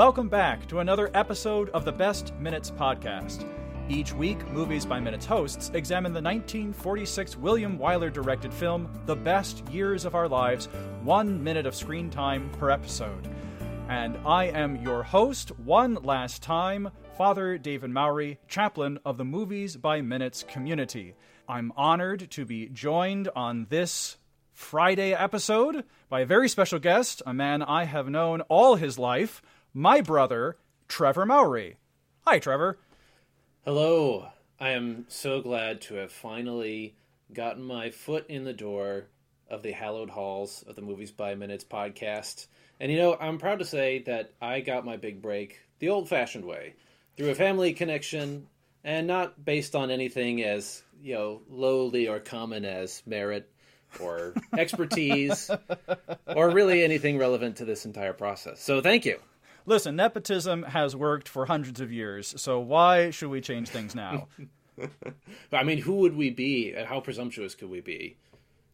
Welcome back to another episode of the Best Minutes Podcast. Each week, Movies by Minutes hosts examine the 1946 William Wyler directed film, The Best Years of Our Lives, one minute of screen time per episode. And I am your host, one last time, Father David Mowry, chaplain of the Movies by Minutes community. I'm honored to be joined on this Friday episode by a very special guest, a man I have known all his life, my brother, Trevor Mowry. Hi, Trevor. Hello. I am so glad to have finally gotten my foot in the door of the hallowed halls of the Movies by Minutes podcast. And you know, I'm proud to say that I got my big break the old fashioned way through a family connection and not based on anything as, you know, lowly or common as merit or expertise or really anything relevant to this entire process. So thank you. Listen, nepotism has worked for hundreds of years, so why should we change things now? I mean, who would we be? and How presumptuous could we be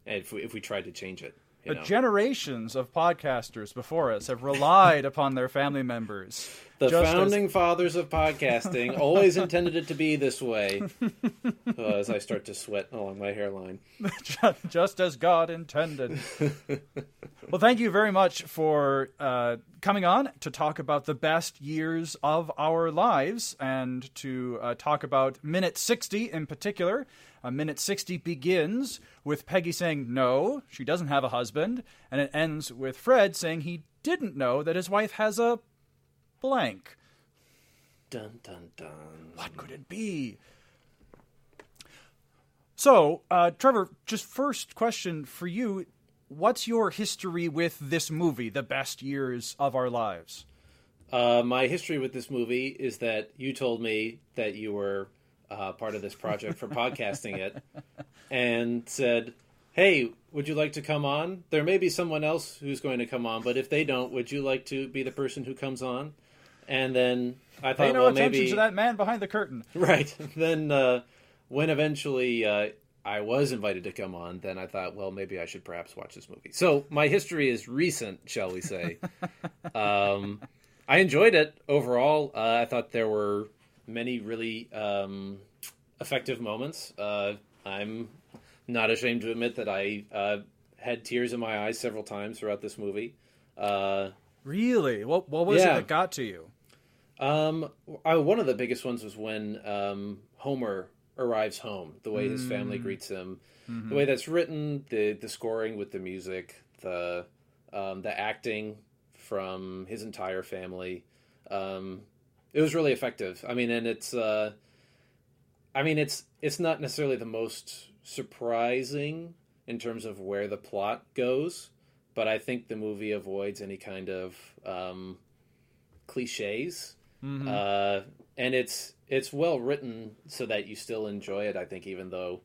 if we, if we tried to change it? you But know? generations of podcasters before us have relied upon their family members. The just as- founding fathers of podcasting always intended it to be this way. Uh, as I start to sweat along my hairline. just as God intended. well, thank you very much for uh, coming on to talk about the best years of our lives and to uh, talk about minute 60 in particular. Uh, minute 60 begins with Peggy saying no, she doesn't have a husband, and it ends with Fred saying he didn't know that his wife has a blank. Dun dun dun. What could it be? So, uh, Trevor, just first question for you. What's your history with this movie, The Best Years of Our Lives? Uh, my history with this movie is that you told me that you were uh, part of this project for podcasting it, and said, "Hey, would you like to come on? There may be someone else who's going to come on, but if they don't, would you like to be the person who comes on?" And then I thought, Pay no well, attention maybe to that man behind the curtain. Right. Then uh, when eventually uh, I was invited to come on, then I thought, well, maybe I should perhaps watch this movie. So my history is recent, shall we say. um, I enjoyed it overall. Uh, I thought there were many really um, effective moments. Uh, I'm not ashamed to admit that I uh, had tears in my eyes several times throughout this movie. Uh, Really? What, what was it that got to you? Um, I, one of the biggest ones was when um, Homer arrives home. The way his family greets him, the way that's written, the the scoring with the music, the um, the acting from his entire family. Um, it was really effective. I mean, and it's uh, I mean, it's it's not necessarily the most surprising in terms of where the plot goes, but I think the movie avoids any kind of um, cliches uh, and it's it's well written so that you still enjoy it. I think even though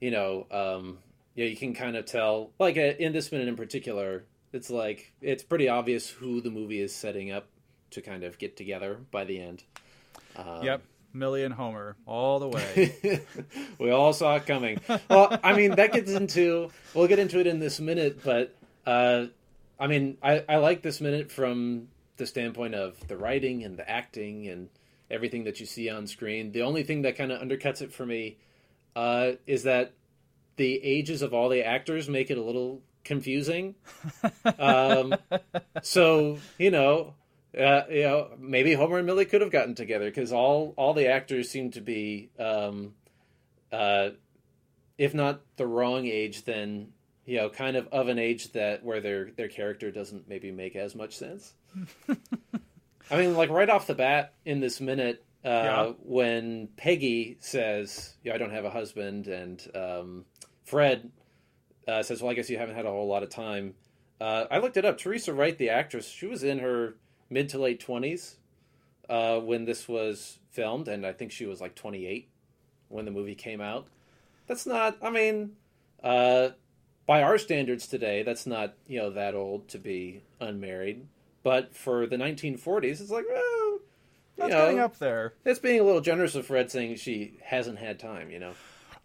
you know um, yeah you can kind of tell like uh, in this minute in particular it's like it's pretty obvious who the movie is setting up to kind of get together by the end. Um, yep. Millie and Homer, all the way. we all saw it coming. Well, I mean, that gets into. We'll get into it in this minute, but uh, I mean, I, I like this minute from the standpoint of the writing and the acting and everything that you see on screen. The only thing that kind of undercuts it for me uh, is that the ages of all the actors make it a little confusing. Um, so you know, uh, you know, maybe Homer and Millie could have gotten together because all all the actors seem to be, um, uh, if not the wrong age, then you know, kind of of an age that where their their character doesn't maybe make as much sense. I mean, like right off the bat in this minute, uh, Yeah. when Peggy says, "Yeah, I don't have a husband," and um, Fred uh, says, "Well, I guess you haven't had a whole lot of time." Uh, I looked it up. Teresa Wright, the actress, she was in her mid to late twenties uh, when this was filmed, and I think she was like twenty eight when the movie came out. That's not. I mean, uh, by our standards today, that's not you know that old to be unmarried. But for the 1940s, it's like, well, you know, getting up there. it's being a little generous of Fred saying she hasn't had time. You know,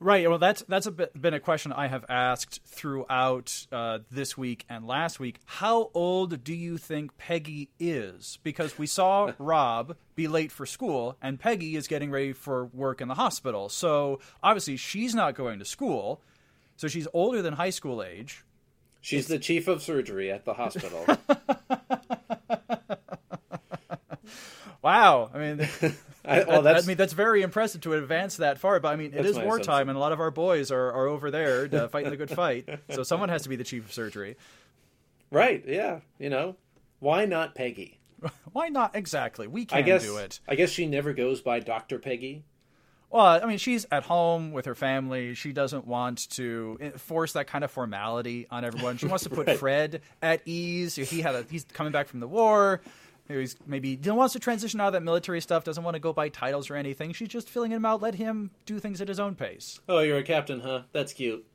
Right. Well, that's that's a bit, been a question I have asked throughout uh, this week and last week. How old do you think Peggy is? Because we saw Rob be late for school, and Peggy is getting ready for work in the hospital. So obviously, she's not going to school. So she's older than high school age. She's the chief of surgery at the hospital. wow. I mean. I, well, I mean, that's very impressive to advance that far. But I mean, it is wartime, and a lot of our boys are, are over there to, uh, fighting the good fight. So someone has to be the chief of surgery. Right? Yeah. You know, why not Peggy? why not exactly? We can I guess, do it. I guess she never goes by Doctor Peggy. Well, I mean, she's at home with her family. She doesn't want to force that kind of formality on everyone. She wants to put right. Fred at ease. He had a, he's coming back from the war. He's maybe wants to transition out of that military stuff. Doesn't want to go by titles or anything. She's just filling him out. Let him do things at his own pace. Oh, you're a captain, huh? That's cute.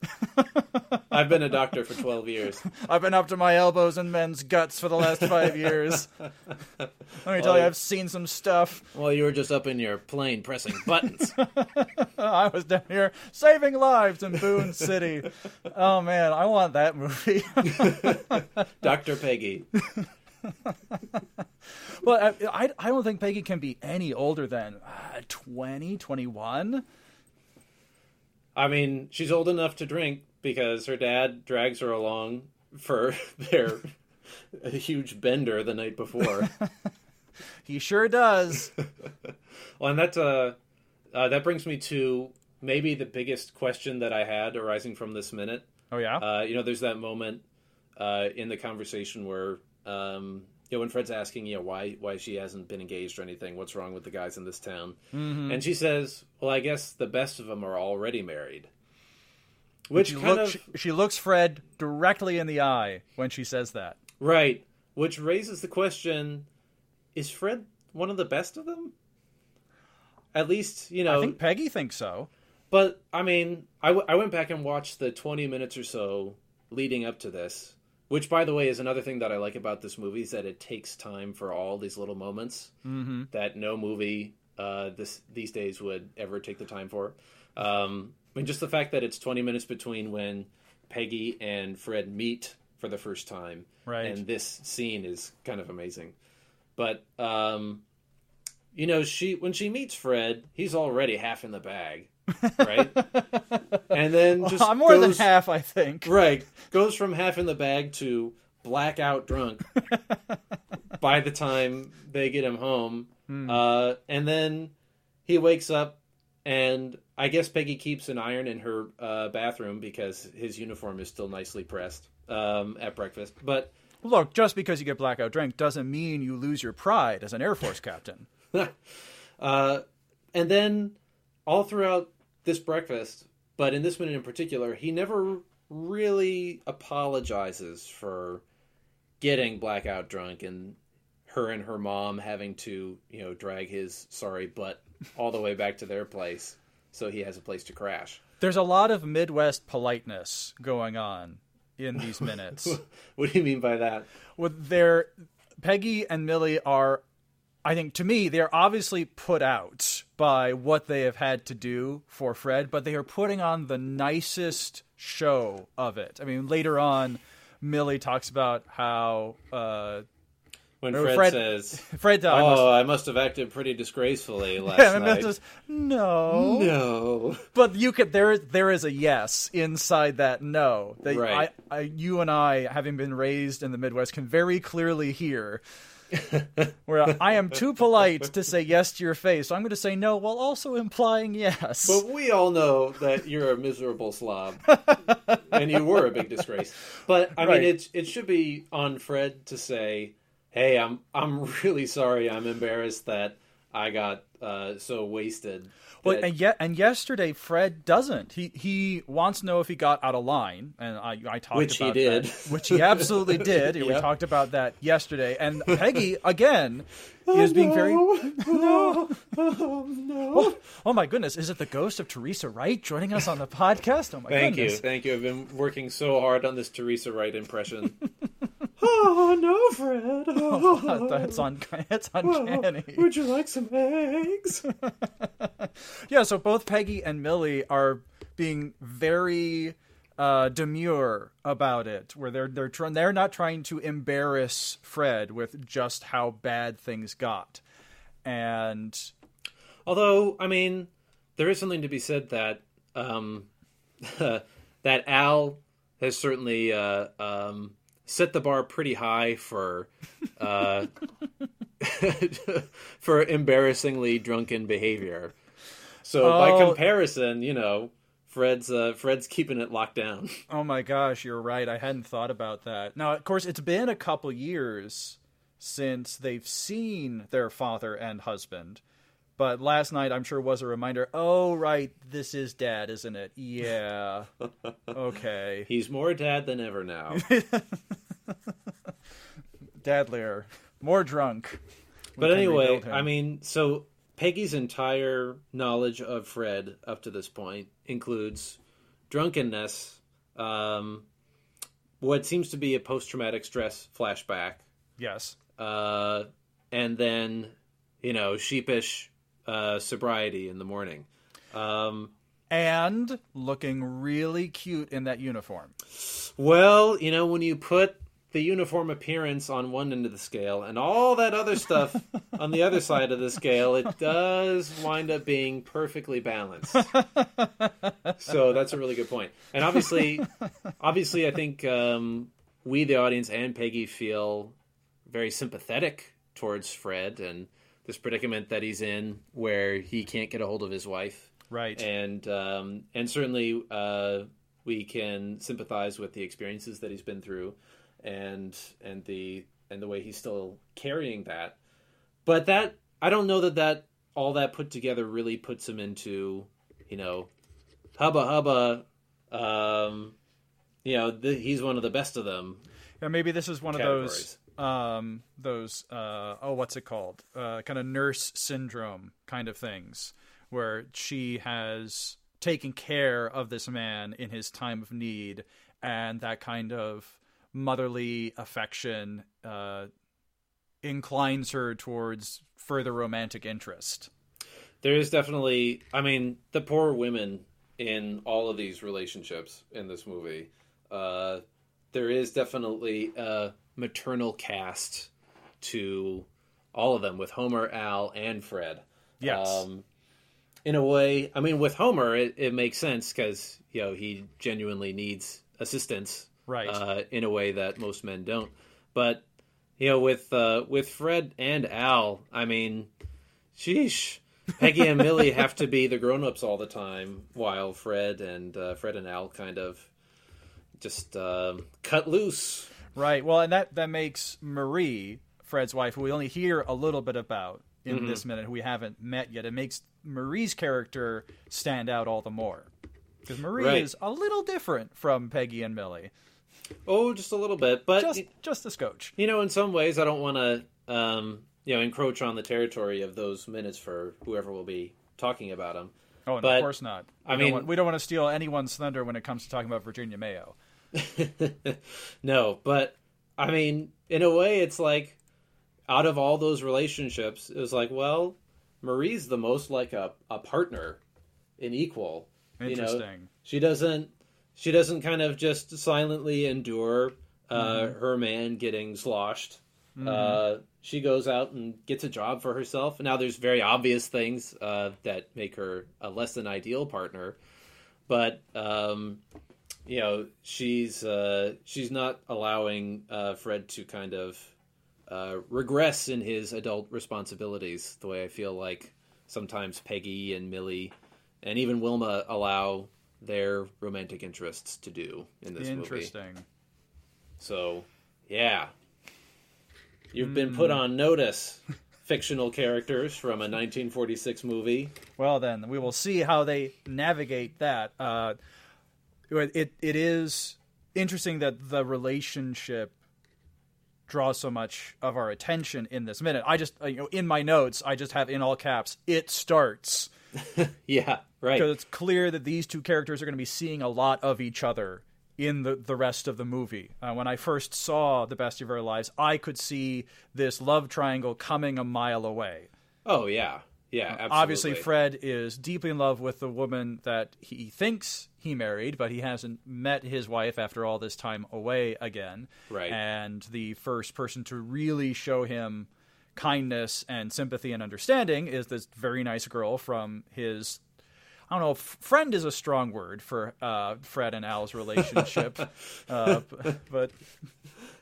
I've been a doctor for twelve years. I've been up to my elbows in men's guts for the last five years. Let me well, tell you, I've seen some stuff. Well, you were just up in your plane pressing buttons. I was down here saving lives in Boone City. Oh man, I want that movie. Doctor Peggy. well, I, I don't think Peggy can be any older than uh, 20, 21. I mean, she's old enough to drink because her dad drags her along for their a huge bender the night before. he sure does. well, and that uh, uh, that brings me to maybe the biggest question that I had arising from this minute. Oh yeah. Uh, you know, there's that moment uh, in the conversation where um, you know, when Fred's asking, you know, why why she hasn't been engaged or anything, what's wrong with the guys in this town, mm-hmm. and she says, "Well, I guess the best of them are already married." Which kind look, of she, she looks Fred directly in the eye when she says that. Right, which raises the question: Is Fred one of the best of them? At least, you know, I think Peggy thinks so. But I mean, I, w- I went back and watched the twenty minutes or so leading up to this, which, by the way, is another thing that I like about this movie is that it takes time for all these little moments mm-hmm. that no movie uh, this these days would ever take the time for. Um, I mean, just the fact that it's 20 minutes between when Peggy and Fred meet for the first time, right? And this scene is kind of amazing. But um, you know, she when she meets Fred, he's already half in the bag right? and then just well, more goes, than half, I think. Right, goes from half in the bag to blackout drunk by the time they get him home. Hmm. Uh, and then he wakes up, and I guess Peggy keeps an iron in her uh, bathroom because his uniform is still nicely pressed um, at breakfast. But look, just because you get blackout drunk doesn't mean you lose your pride as an Air Force captain. uh, and then all throughout this breakfast, but in this minute in particular, he never really apologizes for getting blackout drunk and her and her mom having to, you know, drag his sorry butt all the way back to their place so he has a place to crash. There's a lot of Midwest politeness going on in these minutes. what do you mean by that? Well, they're Peggy and Millie are I think to me, they're obviously put out by what they have had to do for Fred, but they are putting on the nicest show of it. I mean, later on, Millie talks about how. Uh, when Fred, Fred, says, "Fred, oh, I must... I must have acted pretty disgracefully last yeah, night." Just, no, no. But you could there. There is a yes inside that no. That right. I, I, you and I, having been raised in the Midwest, can very clearly hear where I am too polite to say yes to your face, so I'm going to say no while also implying yes. But we all know that you're a miserable slob, and you were a big disgrace. But I right. mean, it it should be on Fred to say, "Hey, I'm I'm really sorry. I'm embarrassed that I got uh, so wasted." Well, and yet, and yesterday Fred doesn't. He he wants to know if he got out of line, and I I talked which about he did, that, which he absolutely did. We talked about that yesterday, and Peggy again oh, is being no. very no, oh, no. Oh, oh, my goodness! Is it the ghost of Teresa Wright joining us on the podcast? Oh my god. thank goodness! you, thank you. I've been working so hard on this Teresa Wright impression. Oh no, Fred! Oh, that's on. It's uncanny. Oh, would you like some eggs? yeah. So both Peggy and Millie are being very uh, demure about it, where they're they're trying they're not trying to embarrass Fred with just how bad things got, and Although, I mean, there is something to be said that um, that Al has certainly uh, um, set the bar pretty high for uh, for embarrassingly drunken behavior. So by Oh. comparison, you know, Fred's uh, Fred's keeping it locked down. oh my gosh, you're right. I hadn't thought about that. Now, of course, it's been a couple years since they've seen their father and husband. But last night, I'm sure, was a reminder. Oh, right, this is dad, isn't it? Yeah. Okay. He's more dad than ever now. Dadlier. More drunk. We But anyway. I mean, so Peggy's entire knowledge of Fred up to this point includes drunkenness, um, what seems to be a post traumatic stress flashback, Yes. uh, and then, you know, sheepish uh, sobriety in the morning. Um, And looking really cute in that uniform. well, you know, when you put the uniform appearance on one end of the scale and all that other stuff on the other side of the scale, it does wind up being perfectly balanced. so that's a really good point. And obviously, obviously, I think um, we, the audience, and Peggy feel very sympathetic towards Fred and this predicament that he's in, where he can't get a hold of his wife Right. and um, and certainly uh, we can sympathize with the experiences that he's been through, and and the and the way he's still carrying that. But that I don't know that that all that put together really puts him into you know hubba hubba. Um, you know the, he's one of the best of them. Yeah, maybe this is one of those um those uh oh what's it called? Uh kind of nurse syndrome kind of things where she has taken care of this man in his time of need and that kind of motherly affection uh inclines her towards further romantic interest. There is definitely, I mean, the poor women in all of these relationships in this movie. Uh, there is definitely a maternal cast to all of them with Homer, Al, and Fred. Yes. Um, in a way, I mean, with Homer, it, it makes sense because you know he genuinely needs assistance, Right. Uh, in a way that most men don't. But you know, with uh, with Fred and Al, I mean, sheesh, Peggy and Millie have to be the grown-ups all the time, while Fred and uh, Fred and Al kind of just um cut loose. Right. Well, and that that makes Marie, Fred's wife, who we only hear a little bit about in this minute, who we haven't met yet. It makes Marie's character stand out all the more because Marie Right. is a little different from Peggy and Millie, Oh, just a little bit, but just just a scotch. You know, in some ways, I don't want to, um, you know, encroach on the territory of those minutes for whoever will be talking about them. Oh, no, But, of course not. We I don't mean- want, we don't want to steal anyone's thunder when it comes to talking about Virginia Mayo. no, but I mean, in a way, it's like out of all those relationships, it was like, well, Marie's the most like a, a partner, an equal. You know, Interesting. she doesn't she doesn't kind of just silently endure uh, her man getting sloshed. Uh, she goes out and gets a job for herself. Now, there's very obvious things uh, that make her a less than ideal partner, but um, you know she's uh, she's not allowing uh, Fred to kind of uh, regress in his adult responsibilities the way I feel like sometimes Peggy and Millie and even Wilma allow their romantic interests to do in this movie. Interesting. So, yeah. You've been put on notice, fictional characters from a 1946 movie. Well, then we will see how they navigate that. Uh, it it is interesting that the relationship draws so much of our attention in this minute. I just you know in my notes I just have in all caps it starts Yeah, right. because it's clear that these two characters are going to be seeing a lot of each other in the, the rest of the movie. Uh, when I first saw The Best of Our Lives, I could see this love triangle coming a mile away. Oh, yeah. Yeah, absolutely. Obviously, Fred is deeply in love with the woman that he thinks he married, but he hasn't met his wife after all this time away again. Right. And the first person to really show him kindness and sympathy and understanding is this very nice girl from his. I don't know. f- Friend is a strong word for uh, Fred and Al's relationship, uh, but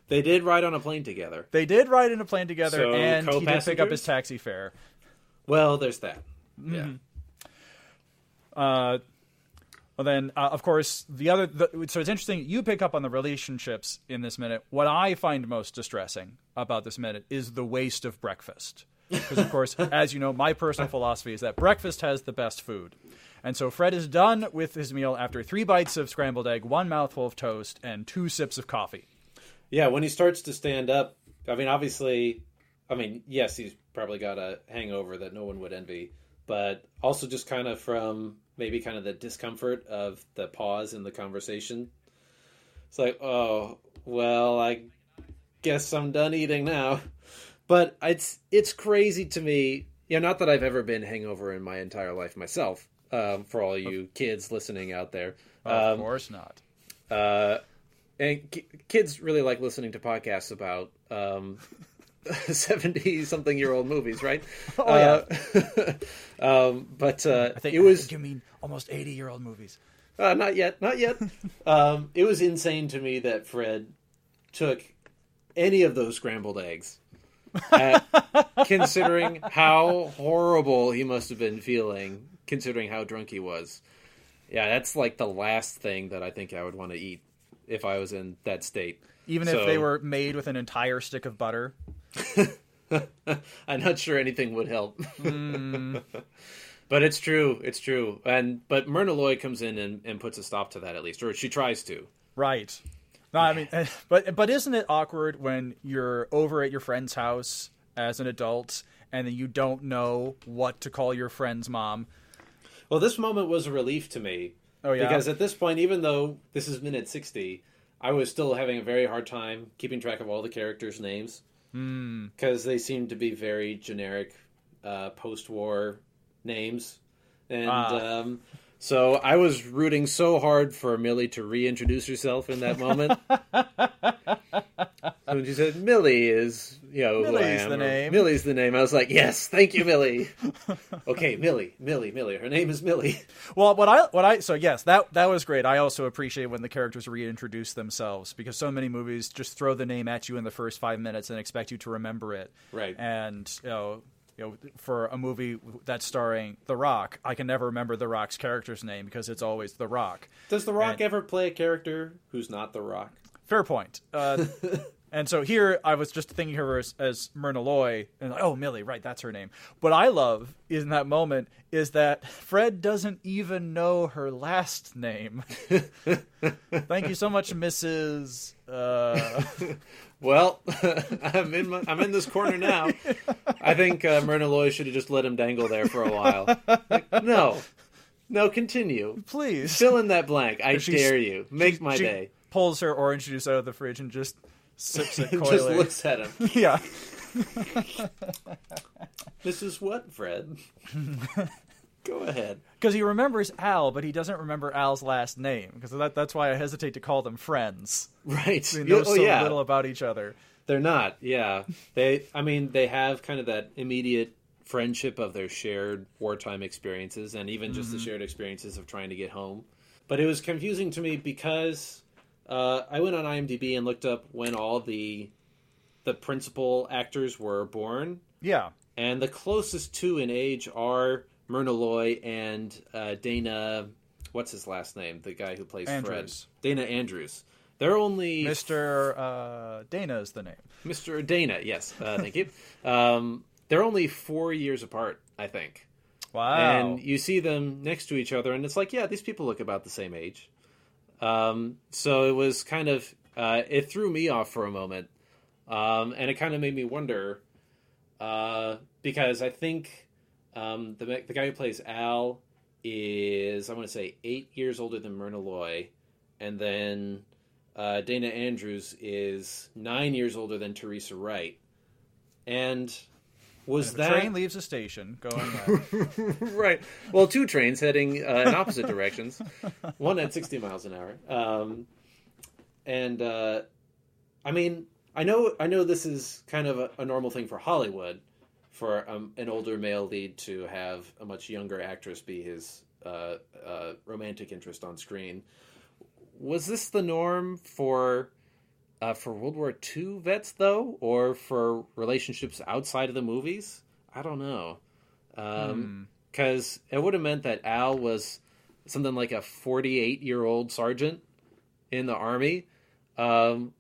They did ride on a plane together. they did ride in a plane together, So, and he did pick up his taxi fare. Well, there's that. Mm-hmm. Yeah. Uh, well, then, uh, of course, the other. The, so it's interesting. You pick up on the relationships in this minute. What I find most distressing about this minute is the waste of breakfast. Because, of course, as you know, my personal philosophy is that breakfast has the best food. And so Fred is done with his meal after three bites of scrambled egg, one mouthful of toast, and two sips of coffee. Yeah, when he starts to stand up, I mean, obviously, I mean, yes, he's probably got a hangover that no one would envy, but also just kind of from maybe kind of the discomfort of the pause in the conversation. It's like, oh, well, I guess I'm done eating now. But it's it's crazy to me. You know, not that I've ever been hangover in my entire life myself. Um, for all you kids listening out there, Of Um, course not. uh, and ki- kids really like listening to podcasts about um, 70 something year old movies, right? Oh, yeah. Uh, um, but uh, I think, it I was think you mean almost 80 year old movies. uh, not yet, not yet. um, it was insane to me that Fred took any of those scrambled eggs. at- considering how horrible he must have been feeling, considering how drunk he was. Yeah, that's like the last thing that I think I would want to eat if I was in that state. Even if they were made with an entire stick of butter. I'm not sure anything would help. but it's true, it's true. And but Myrna Loy comes in and, and puts a stop to that at least, or she tries to. Right. No, I mean, eh, but but isn't it awkward when you're over at your friend's house as an adult and then you don't know what to call your friend's mom? Well, this moment was a relief to me. Oh, yeah? Because at this point, even though this is minute sixty, I was still having a very hard time keeping track of all the characters' names Hmm. because they seem to be very generic uh, post-war names, and Ah. um, so I was rooting so hard for Millie to reintroduce herself in that moment. when she said Millie is, you know, Millie's the name. Millie's the name. I was like, yes, thank you, Millie. okay, Millie, Millie, Millie. Her name is Millie. Well, what I what I so yes, that that was great. I also appreciate when the characters reintroduce themselves because so many movies just throw the name at you in the first 5 minutes and expect you to remember it. Right. And, you know, you know, for a movie that's starring The Rock, I can never remember The Rock's character's name because it's always The Rock. Does The Rock And- ever play a character who's not The Rock? Fair point. Uh, and so here I was just thinking of her as, as Myrna Loy, and like, oh, Millie, right, that's her name. What I love in that moment is that Fred doesn't even know her last name. Thank you so much, Mrs. Uh, Well, I'm in my, I'm in this corner now. I think uh, Myrna Loy should have just let him dangle there for a while. Like, no, no, continue. please. Fill in that blank. I dare you. Make my she day. Pulls her orange juice out of the fridge and just sips it Just looks at him. yeah. This is what, Fred? Go ahead. Because he remembers Al, but he doesn't remember Al's last name. Because that, that's why I hesitate to call them friends. Right. They know oh so yeah. little about each other. They're not. Yeah. They. I mean, they have kind of that immediate friendship of their shared wartime experiences, and even just the mm-hmm. shared experiences of trying to get home. But it was confusing to me because uh, I went on IMDb and looked up when all the the principal actors were born, Yeah. and the closest two in age are Myrna Loy and uh, Dana. What's his last name? The guy who plays Andrews. Fred. Dana Andrews. They're only Mr. Uh, Dana is the name. Mr. Dana, yes, uh, thank you. Um, they're only four years apart, I think, Wow. and you see them next to each other, and it's like, yeah, these people look about the same age. Um, so it was kind of uh, it threw me off for a moment, um, and it kind of made me wonder uh, because I think um, the the guy who plays Al is I want to say eight years older than Myrna Loy, and then uh, Dana Andrews is nine years older than Teresa Wright, and Was that train leaves a station going right? Well, two trains heading uh, in opposite directions, one at sixty miles an hour. Um, and uh, I mean, I know, I know this is kind of a, a normal thing for Hollywood, for um, an older male lead to have a much younger actress be his uh, uh, romantic interest on screen. Was this the norm for uh, for World War II vets though, or for relationships outside of the movies? I don't know, because it would have meant that Al was something like a forty-eight year old sergeant in the army, um,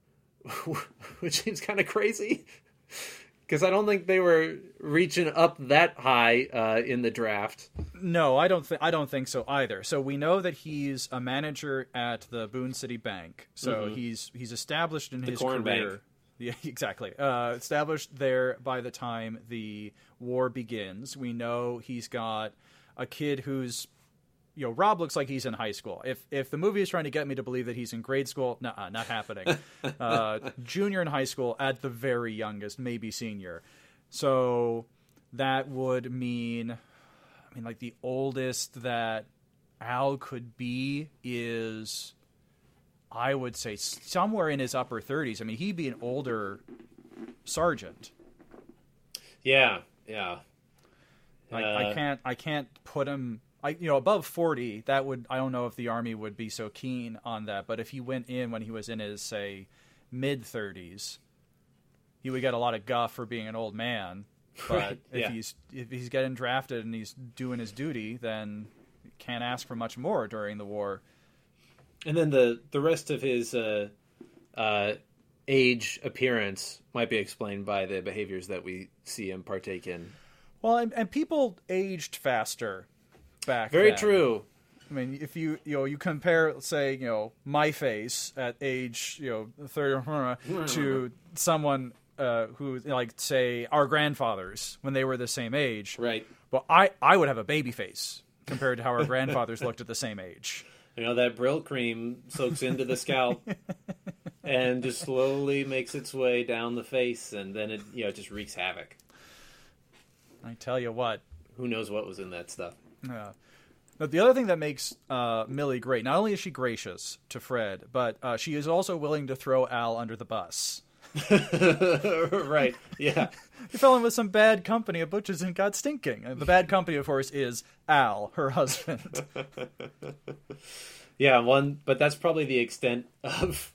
which seems kind of crazy. Because I don't think they were reaching up that high uh, in the draft. no, I don't think I don't think so either. So we know that he's a manager at the Boone City Bank. So he's he's established in his career. bank. Yeah, exactly. Uh, established there by the time the war begins. We know he's got a kid who's you know, Rob looks like he's in high school. If if the movie is trying to get me to believe that he's in grade school, nah, not happening. uh, junior in high school at the very youngest, maybe senior. So that would mean, I mean, like the oldest that Al could be is, I would say, somewhere in his upper thirties. I mean, he'd be an older sergeant. Yeah, yeah. Like I Uh, can't I can't put him I you know above 40 that would I don't know if the army would be so keen on that but if he went in when he was in his say mid 30s he would get a lot of guff for being an old man but Right, if yeah. he's if he's getting drafted and he's doing his duty then can't ask for much more during the war And then the the rest of his uh, uh, age appearance might be explained by the behaviors that we see him partake in. well and, and people aged faster back Very then. true. I mean, if you you know you compare, say, you know, my face at age you know thirty to someone uh, who like say our grandfathers when they were the same age. Right. But I I would have a baby face compared to how our grandfathers looked at the same age. You know that Brylcreem soaks into the scalp and just slowly makes its way down the face, and then it you know just wreaks havoc. I tell you what. Who knows what was in that stuff? Uh, but the other thing that makes uh, Millie great, not only is she gracious to Fred, but uh, she is also willing to throw Al under the bus. right. Yeah. You fell in with some bad company at Butch's and got stinking. And the bad company, of course, is Al, her husband. Yeah. One, but that's probably the extent of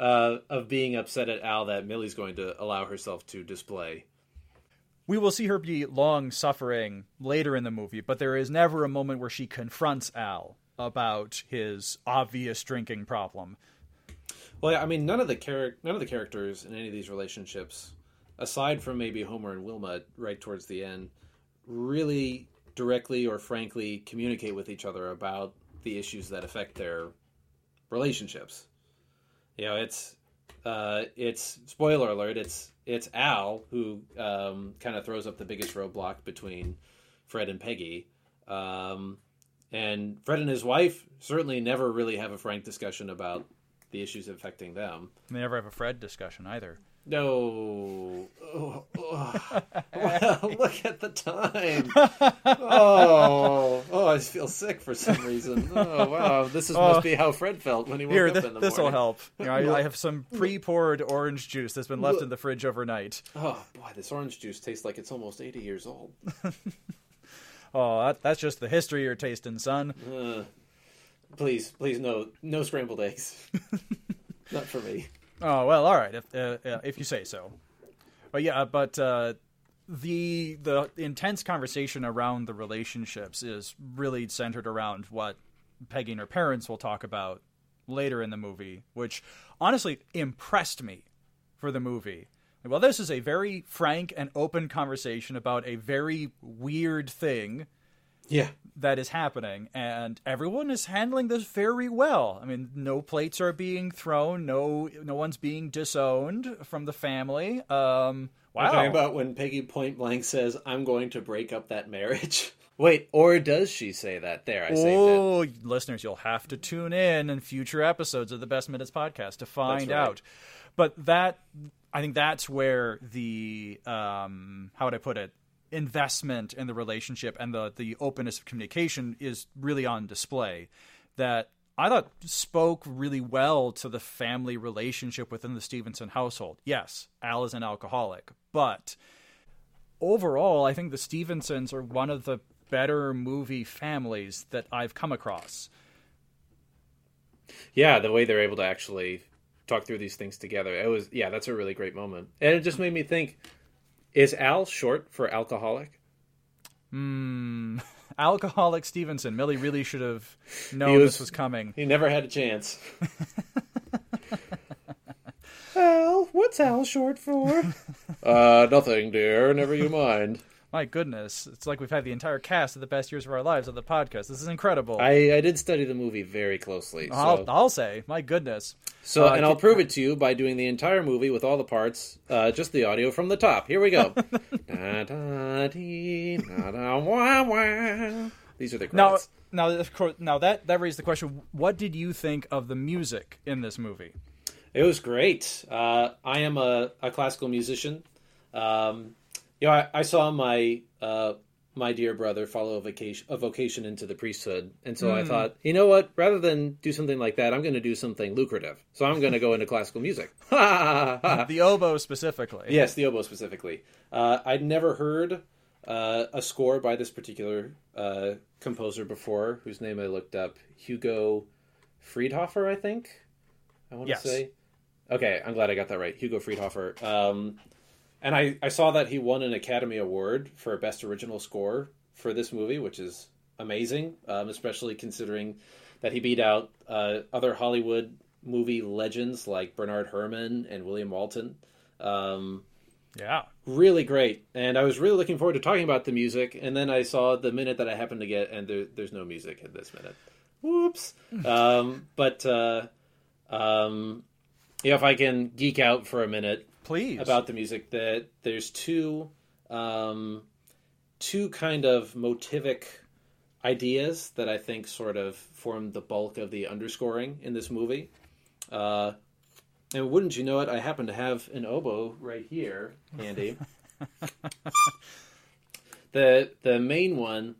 uh, of being upset at Al that Millie's going to allow herself to display. We will see her be long suffering later in the movie, but there is never a moment where she confronts Al about his obvious drinking problem. Well, I mean, none of the char- none of the characters in any of these relationships, aside from maybe Homer and Wilma, right towards the end, really directly or frankly communicate with each other about the issues that affect their relationships. You know, it's uh, it's spoiler alert. It's it's Al who um, kind of throws up the biggest roadblock between Fred and Peggy. Um, and Fred and his wife certainly never really have a frank discussion about the issues affecting them. They never have a Fred discussion either. No. Oh, oh. Well, look at the time. Oh, oh, I just feel sick for some reason. Oh, wow. This is, must be how Fred felt when he woke Here, up th- in the morning. this will morning. help. You know, I, I have some pre-poured orange juice that's been left in the fridge overnight. Oh, boy, this orange juice tastes like it's almost 80 years old. Oh, that, that's just the history you're tasting, son. Uh, please, please, no, no scrambled eggs. Not for me. Oh well, all right, if uh, if you say so. But yeah, but uh, the the intense conversation around the relationships is really centered around what Peggy and her parents will talk about later in the movie, which honestly impressed me for the movie. Well, this is a very frank and open conversation about a very weird thing Yeah. that is happening, and everyone is handling this very well. I mean, no plates are being thrown, no no one's being disowned from the family. Um, Wow. wow, Talking about when Peggy point blank says, I'm going to break up that marriage. Wait, or does she say that? There, I saved it. oh, listeners, you'll have to tune in in future episodes of the Best Minutes podcast to find right. out. But that, I think, that's where the um, how would I put it? Investment in the relationship and the the openness of communication is really on display. That I thought spoke really well to the family relationship within the Stevenson household. Yes, Al is an alcoholic, but overall, I think the Stevensons are one of the better movie families that I've come across. Yeah, the way they're able to actually talk through these things together. It was yeah, that's a really great moment. And it just made me think is Al short for alcoholic? Hmm. Alcoholic Stevenson. Millie really should have known was, this was coming. He never had a chance. Al, what's Al short for? uh, nothing, dear. Never you mind. My goodness, it's like we've had the entire cast of the best years of our lives on the podcast. This is incredible. I, I did study the movie very closely. I'll, I'll say, my goodness. So, uh, and I'll prove it to you by doing the entire movie with all the parts, uh, just the audio from the top. Here we go. da, da, dee, da, wah, wah. These are the credits. Now, now, of course, now that that raised the question: What did you think of the music in this movie? It was great. Uh, I am a, a classical musician. Um, you know, I, I saw my uh, my dear brother follow a vocation a vocation into the priesthood, and so mm. I hmm. thought, you know what? Rather than do something like that, I'm going to do something lucrative. So I'm going to go into classical music. the oboe specifically. Yes, the oboe specifically. Uh, I'd never heard uh, a score by this particular uh, composer before, whose name I looked up, Hugo Friedhofer, I think. I want yes. to say. Okay, I'm glad I got that right. Hugo Friedhofer. Um, and I, I saw that he won an Academy Award for Best Original Score for this movie, which is amazing, um, especially considering that he beat out uh, other Hollywood movie legends like Bernard Herrmann and William Walton. Um, yeah. Really great. And I was really looking forward to talking about the music. And then I saw the minute that I happened to get, and there, there's no music in this minute. Whoops. um, but, uh, um, yeah, if I can geek out for a minute, please about the music that there's two um, two kind of motivic ideas that I think sort of form the bulk of the underscoring in this movie. Uh, and wouldn't you know it, I happen to have an oboe right here, Andy. the the main one,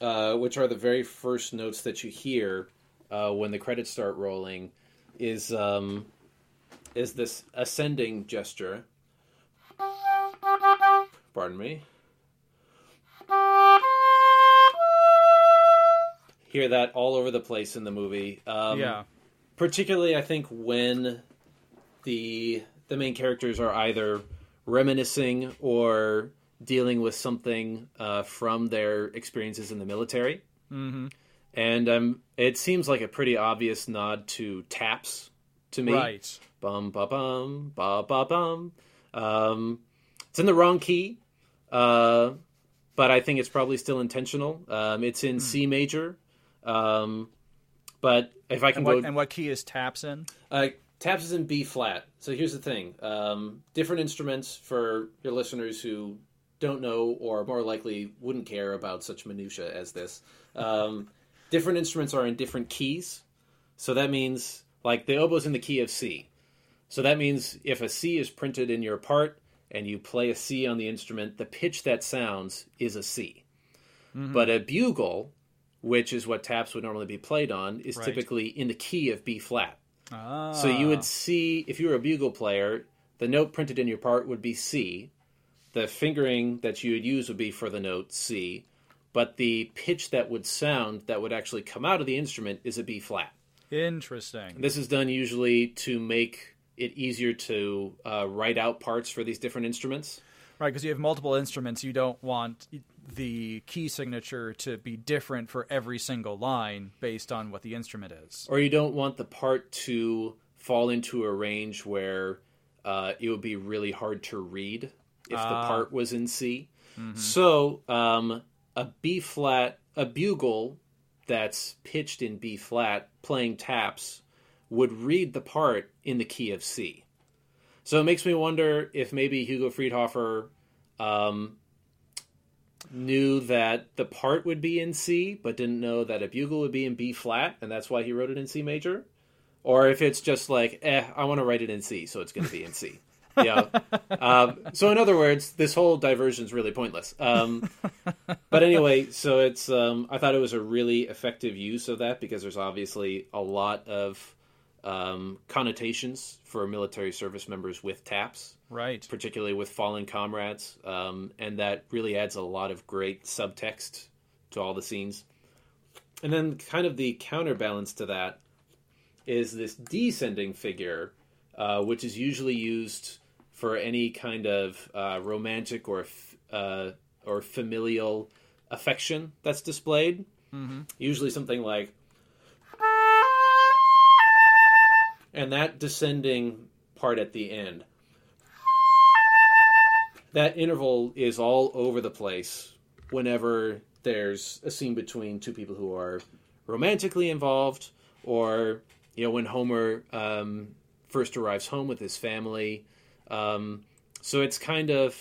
uh, which are the very first notes that you hear uh, when the credits start rolling, is um, is this ascending gesture. Pardon me. Hear that all over the place in the movie. Um, yeah. Particularly, I think when the the main characters are either reminiscing or dealing with something uh, from their experiences in the military. Mm-hmm. And um, it seems like a pretty obvious nod to taps to me. Right. Bum ba bum ba ba bum. Um, it's in the wrong key, uh, but I think it's probably still intentional. Um, it's in mm. C major, um, but if I can and what, go, and what key is taps in? Uh, taps is in B flat. So here's the thing: um, different instruments for your listeners who don't know or more likely wouldn't care about such minutia as this. Um, different instruments are in different keys, so that means like the oboe's in the key of C. So that means if a C is printed in your part and you play a C on the instrument, the pitch that sounds is a C. Mm-hmm. But a bugle, which is what taps would normally be played on, is right. typically in the key of B flat. Ah. So you would see, if you were a bugle player, the note printed in your part would be C. The fingering that you would use would be for the note C. But the pitch that would sound, that would actually come out of the instrument, is a B flat. Interesting. This is done usually to make it easier to uh, write out parts for these different instruments. Right, because you have multiple instruments, you don't want the key signature to be different for every single line based on what the instrument is. Or you don't want the part to fall into a range where uh, it would be really hard to read if the ah. part was in C. Mm-hmm. So um, a B flat, a bugle that's pitched in B flat playing taps would read the part in the key of C. So it makes me wonder if maybe Hugo Friedhofer um, knew that the part would be in C, but didn't know that a bugle would be in B flat, and that's why he wrote it in C major. Or if it's just like, eh, I want to write it in C, so it's going to be in C. yeah. Um, so, in other words, this whole diversion is really pointless. Um, but anyway, so it's. Um, I thought it was a really effective use of that because there's obviously a lot of um, connotations for military service members with taps, right? Particularly with fallen comrades, um, and that really adds a lot of great subtext to all the scenes. And then, kind of the counterbalance to that is this descending figure, uh, which is usually used for any kind of uh, romantic or uh, or familial affection that's displayed. Mm-hmm. Usually something like, and that descending part at the end. That interval is all over the place whenever there's a scene between two people who are romantically involved, or you know when Homer um, first arrives home with his family. Um, so it's kind of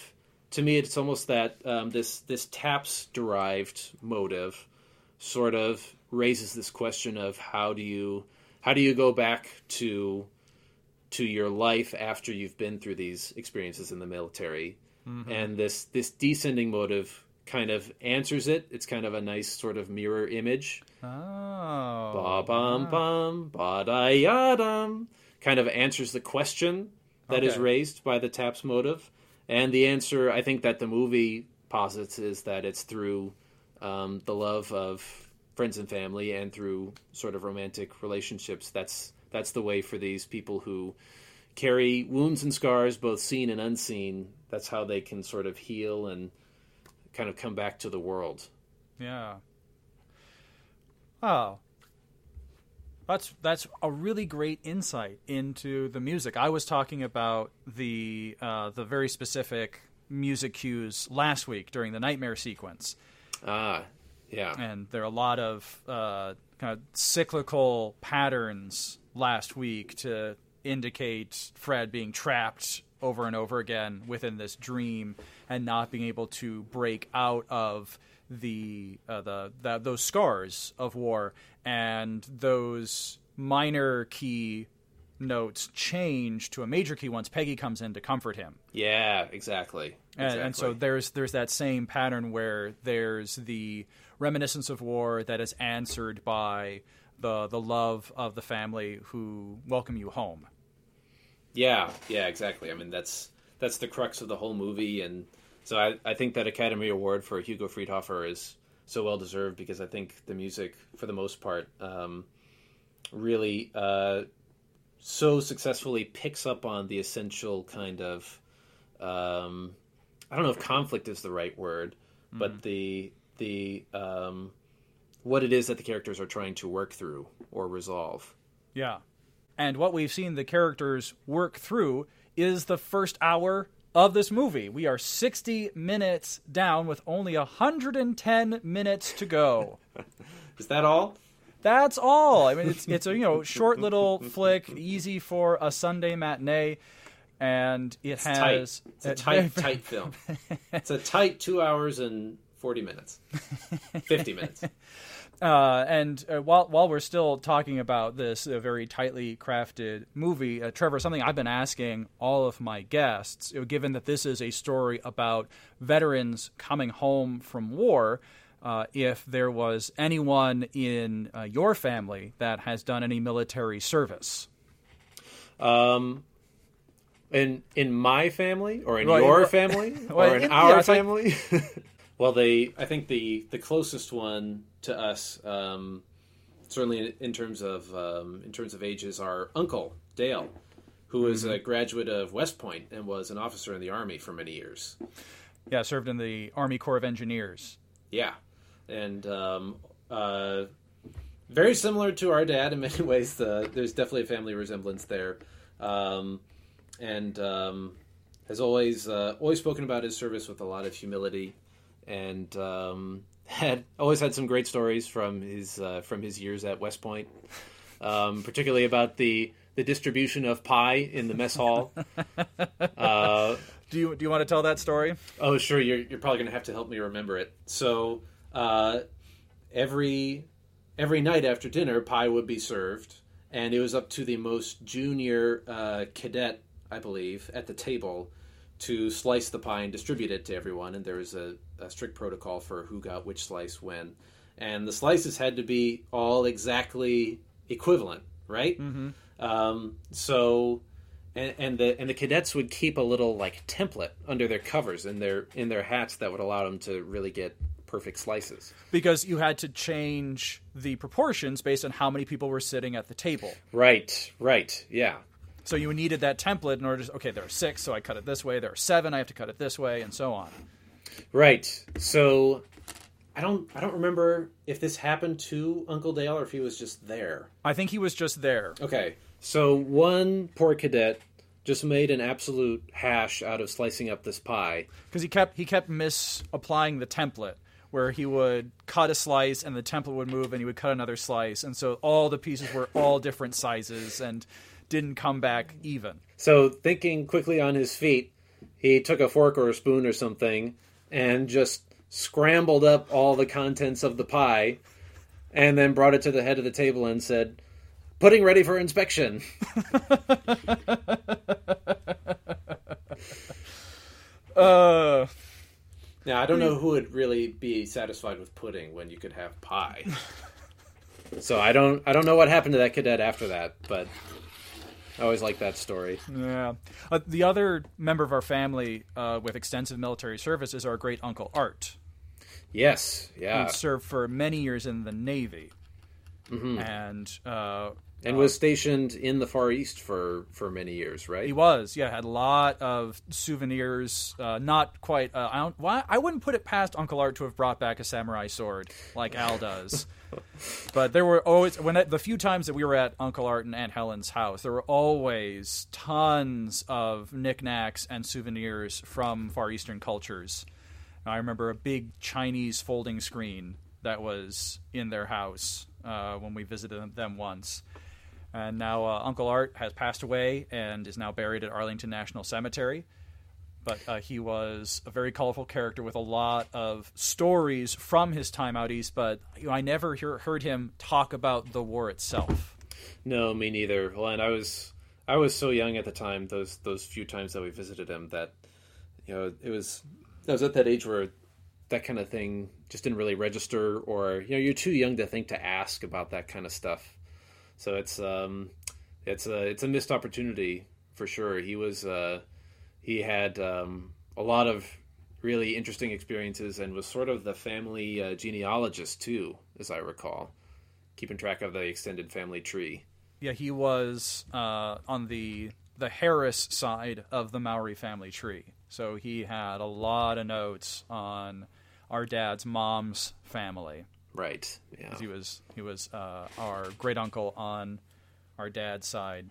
to me, it's almost that um, this this taps derived motive sort of raises this question of how do you how do you go back to to your life after you've been through these experiences in the military? Mm-hmm. and this this descending motive kind of answers it. It's kind of a nice sort of mirror image. Oh ba bum bum ba da yadam kind of answers the question that okay. is raised by the taps motive. And the answer i think that the movie posits is that it's through um, the love of friends and family and through sort of romantic relationships. That's that's the way for these people who carry wounds and scars both seen and unseen. That's how they can sort of heal and kind of come back to the world. Yeah. Oh that's that's a really great insight into the music. I was talking about the uh, the very specific music cues last week during the nightmare sequence. Ah, yeah. And there are a lot of uh, kind of cyclical patterns last week to indicate Fred being trapped over and over again within this dream and not being able to break out of the uh, the, the those scars of war and those minor key notes change to a major key once Peggy comes in to comfort him. Yeah, exactly. And, exactly. and, so there's there's that same pattern where there's the reminiscence of war that is answered by the the love of the family who welcome you home. Yeah, yeah, exactly. I mean that's that's the crux of the whole movie and so I, I think that Academy Award for Hugo Friedhofer is so well deserved because I think the music, for the most part, um, really uh, so successfully picks up on the essential kind of um, I don't know if conflict is the right word, mm-hmm. but the the um, what it is that the characters are trying to work through or resolve. Yeah, and what we've seen the characters work through is the first hour of this movie. We are 60 minutes down with only 110 minutes to go. Is that all? That's all. I mean, it's it's a you know short little flick, easy for a Sunday matinee, and it it's has tight. It's a tight, tight film. It's a tight two hours and forty minutes, fifty minutes. Uh, and uh, while while we're still talking about this uh, very tightly crafted movie, uh, Trevor, something I've been asking all of my guests, given that this is a story about veterans coming home from war, uh, if there was anyone in uh, your family that has done any military service. Um, in in my family, or in well, your family, well, or in, in our yeah, family. Like... well, they I think the the closest one to us, um, certainly in, in, terms of um, in terms of ages, our uncle Dale, who was mm-hmm. a graduate of West Point and was an officer in the Army for many years. Yeah, served in the Army Corps of Engineers. Yeah, and um, uh, very similar to our dad in many ways. The, there's definitely a family resemblance there, um, and um, has always uh, always spoken about his service with a lot of humility and um, had always had some great stories from his uh, from his years at West Point, um, particularly about the the distribution of pie in the mess hall. Uh, do you do you want to tell that story? Oh, sure. You're you're probably going to have to help me remember it. So uh, every every night after dinner, pie would be served, and it was up to the most junior uh, cadet I believe, at the table to slice the pie and distribute it to everyone. And there was a, a strict protocol for who got which slice when. And the slices had to be all exactly equivalent, right? Mm-hmm. Um, so, and, and the and the cadets would keep a little like template under their covers in their in their hats that would allow them to really get perfect slices. Because you had to change the proportions based on how many people were sitting at the table. Right, right, yeah. So you needed that template in order to okay, there are six, so I cut it this way. There are seven, I have to cut it this way, and so on. Right. So I don't I don't remember if this happened to Uncle Dale or if he was just there. I think he was just there. Okay. So one poor cadet just made an absolute hash out of slicing up this pie. because he kept he kept misapplying the template where he would cut a slice and the template would move and he would cut another slice and so all the pieces were all different sizes and didn't come back even So thinking quickly on his feet, he took a fork or a spoon or something and just scrambled up all the contents of the pie and then brought it to the head of the table and said, "Pudding ready for inspection." uh Now, I don't know who would really be satisfied with pudding when you could have pie. so I don't I don't know what happened to that cadet after that, but I always like that story. yeah uh, the other member of our family uh, with extensive military service is our great uncle art Yes, yeah. who served for many years in the navy Mm-hmm. and uh, And was stationed in the Far East for for many years, right? He was, yeah. Had a lot of souvenirs. Uh, not quite. Uh, I don't. Why? I wouldn't put it past Uncle Art to have brought back a samurai sword like Al does. but there were always when the few times that we were at Uncle Art and Aunt Helen's house, there were always tons of knickknacks and souvenirs from Far Eastern cultures. I remember a big Chinese folding screen that was in their house uh, when we visited them once. And now uh, Uncle Art has passed away and is now buried at Arlington National Cemetery. But uh, he was a very colorful character with a lot of stories from his time out east. But you know, I never hear, heard him talk about the war itself. No, me neither. Well, and I was I was so young at the time. Those those few times that we visited him, that you know, it was I was at that age where that kind of thing just didn't really register, or you know, you're too young to think to ask about that kind of stuff. So it's um, it's a it's a missed opportunity for sure. He was uh, he had um, a lot of really interesting experiences and was sort of the family uh, genealogist too, as I recall, keeping track of the extended family tree. Yeah, he was uh, on the the Harris side of the Maori family tree. So he had a lot of notes on our dad's mom's family. Right. Yeah. He was he was uh, our great uncle on our dad's side.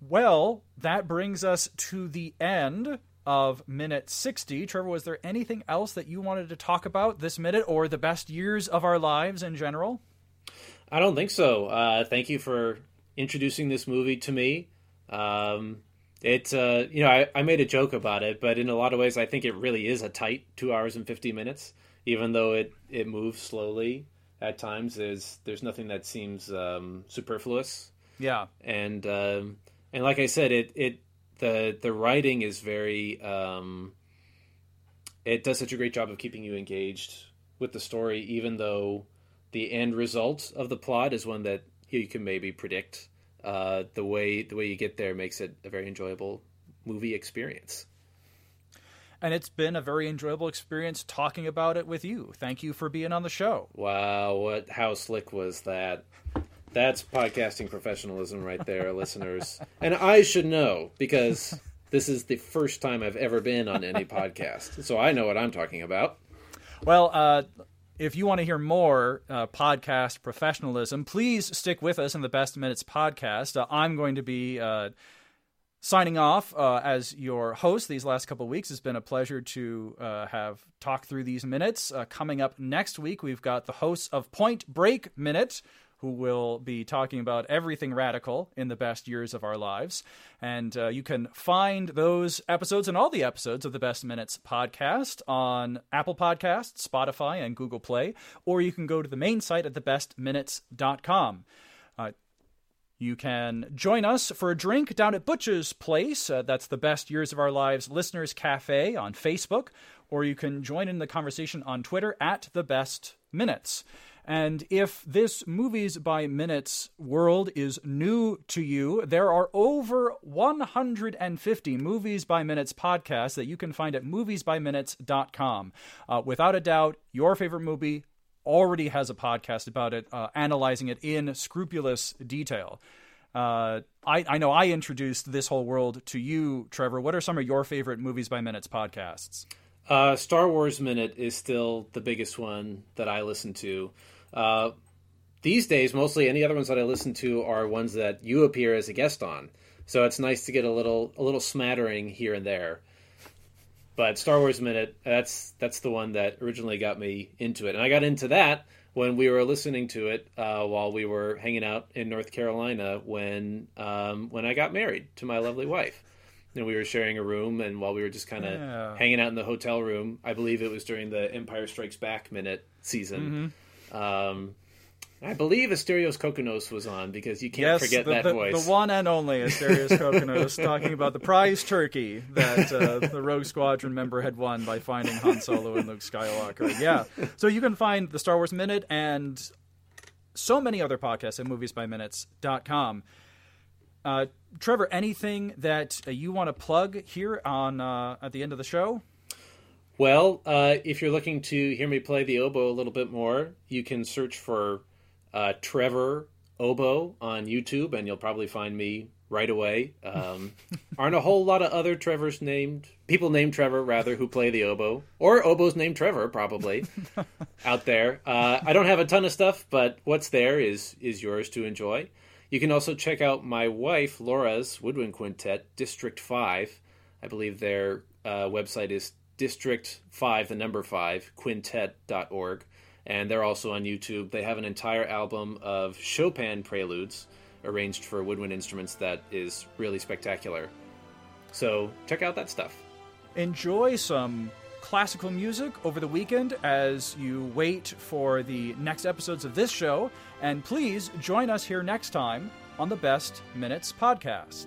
Well, that brings us to the end of minute 60. Trevor, was there anything else that you wanted to talk about this minute or the best years of our lives in general? I don't think so. Uh, thank you for introducing this movie to me. Um, it, uh, you know, I, I made a joke about it, but in a lot of ways, I think it really is a tight two hours and fifty minutes. Even though it, it moves slowly at times, there's there's nothing that seems um, superfluous. Yeah. And um, and like I said, it it the the writing is very um, it does such a great job of keeping you engaged with the story, even though the end result of the plot is one that you can maybe predict. Uh, the way the way you get there makes it a very enjoyable movie experience. And it's been a very enjoyable experience talking about it with you. Thank you for being on the show. Wow, what how slick was that? That's podcasting professionalism right there, listeners. And I should know because this is the first time I've ever been on any podcast, so I know what I'm talking about. Well, uh, if you want to hear more uh, podcast professionalism, please stick with us in the Best Minutes podcast. Uh, I'm going to be uh, signing off uh, as your host these last couple weeks. It's been a pleasure to uh, have talked through these minutes. Uh, coming up next week, we've got the hosts of Point Break Minute. Who will be talking about everything radical in the best years of our lives. And uh, you can find those episodes and all the episodes of the Best Minutes podcast on Apple Podcasts, Spotify, and Google Play, or you can go to the main site at thebestminutes.com. Uh, You can join us for a drink down at Butch's Place. Uh, that's the Best Years of Our Lives Listeners Cafe on Facebook, or you can join in the conversation on Twitter at The Best Minutes. And if this Movies by Minutes world is new to you, there are over 150 Movies by Minutes podcasts that you can find at moviesbyminutes.com. Uh, without a doubt, your favorite movie already has a podcast about it, uh, analyzing it in scrupulous detail. Uh, I, I know I introduced this whole world to you, Trevor. What are some of your favorite Movies by Minutes podcasts? Uh, Star Wars Minute is still the biggest one that I listen to. Uh, these days, mostly any other ones that I listen to are ones that you appear as a guest on. So it's nice to get a little a little smattering here and there. But Star Wars Minute, that's that's the one that originally got me into it, and I got into that when we were listening to it uh, while we were hanging out in North Carolina when um, when I got married to my lovely wife. And we were sharing a room, and while we were just kind of yeah. hanging out in the hotel room, I believe it was during the Empire Strikes Back minute season. Um, I believe Asterios Kokkinos was on because you can't yes, forget the, that the, voice. The one and only Asterios Kokkinos talking about the prize turkey that uh, the Rogue Squadron member had won by finding Han Solo and Luke Skywalker. Yeah. So you can find the Star Wars Minute and so many other podcasts at moviesbyminutes.com. Uh, Trevor, anything that uh, you want to plug here on uh, at the end of the show? Well, uh, if you're looking to hear me play the oboe a little bit more, you can search for uh, Trevor Oboe on YouTube, and you'll probably find me right away. Um, aren't a whole lot of other Trevors named people named Trevor rather who play the oboe, or oboes named Trevor probably out there. Uh, I don't have a ton of stuff, but what's there is is yours to enjoy. You can also check out my wife Laura's woodwind quintet, District Five. I believe their uh, website is District 5, the number 5, quintet.org. And they're also on YouTube. They have an entire album of Chopin preludes arranged for woodwind instruments that is really spectacular. So check out that stuff. Enjoy some classical music over the weekend as you wait for the next episodes of this show. And please join us here next time on the Best Minutes podcast.